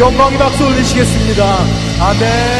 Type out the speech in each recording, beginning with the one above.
영광의 박수 올리시겠습니다. 아멘.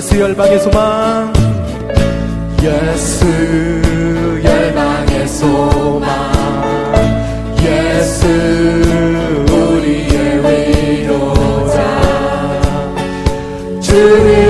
예수 열방의 소망. 예수 열방의 소망. 예수 우리의 위로자. 주님.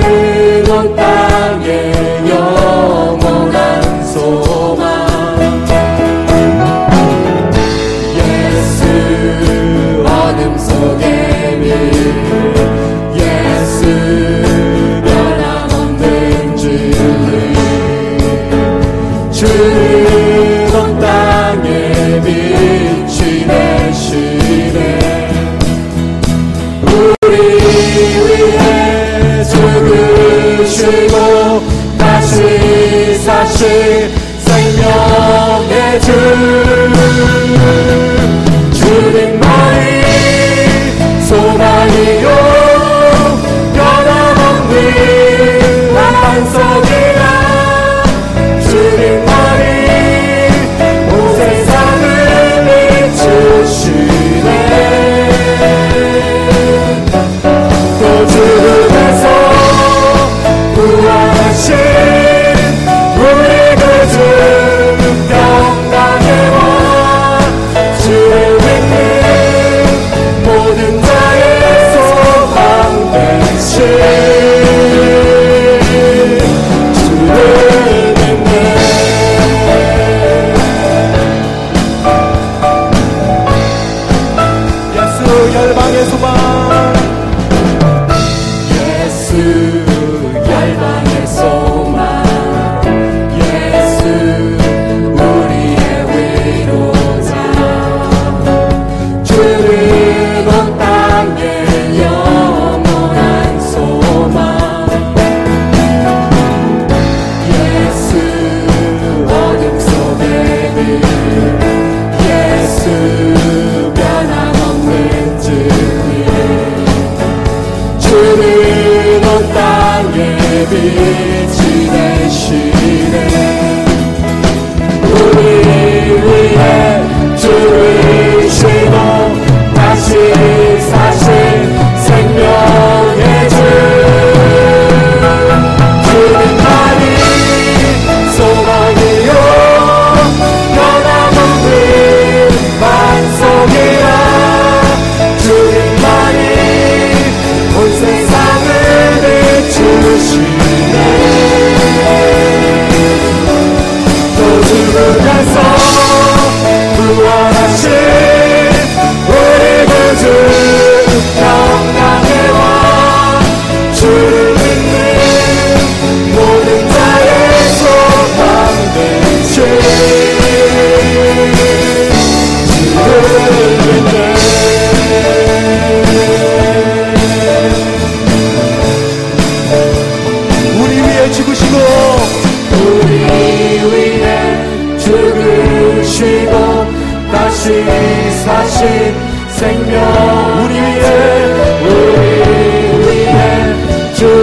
say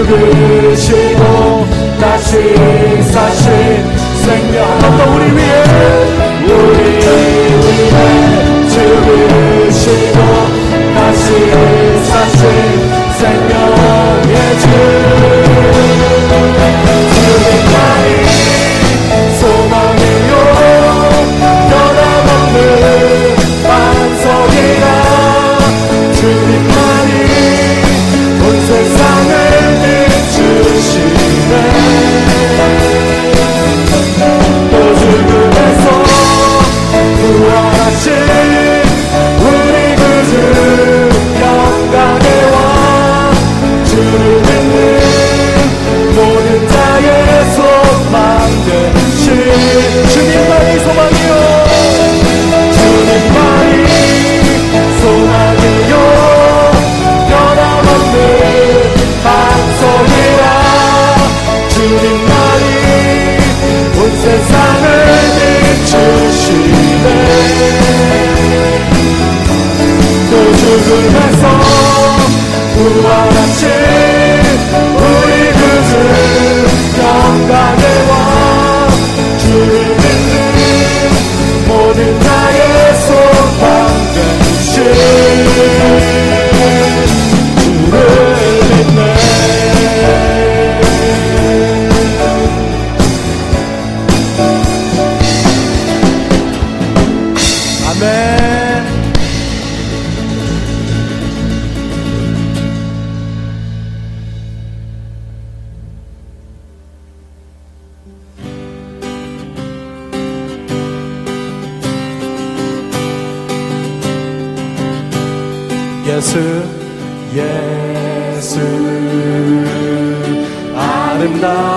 죽으시고 다시 사신 생명 어떤 우리 위해 예수 예수. 아름다우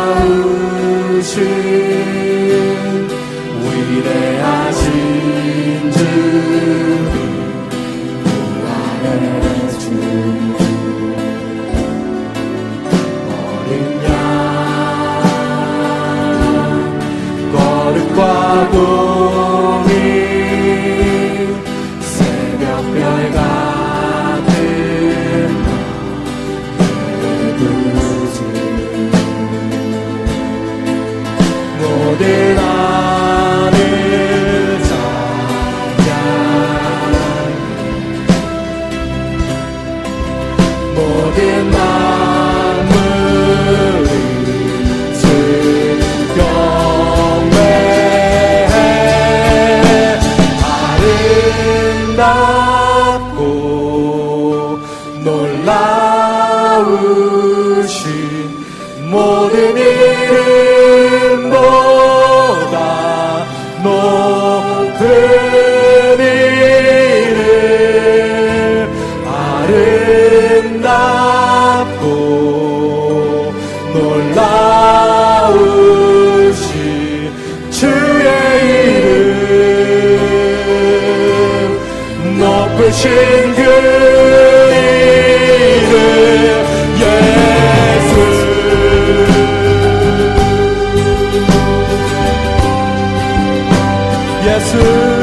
예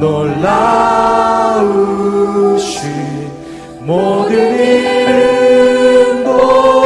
놀라우신 모든 이름 보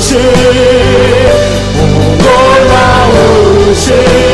아름다우신 놀라우신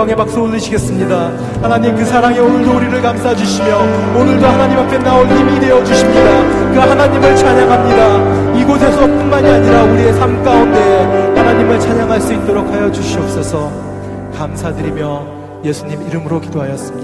영광의 박수 올리시겠습니다. 하나님 그 사랑에 오늘도 우리를 감싸주시며 오늘도 하나님 앞에 나올 힘이 되어주십니다. 그 하나님을 찬양합니다. 이곳에서 뿐만이 아니라 우리의 삶 가운데 하나님을 찬양할 수 있도록 하여 주시옵소서. 감사드리며 예수님 이름으로 기도하였습니다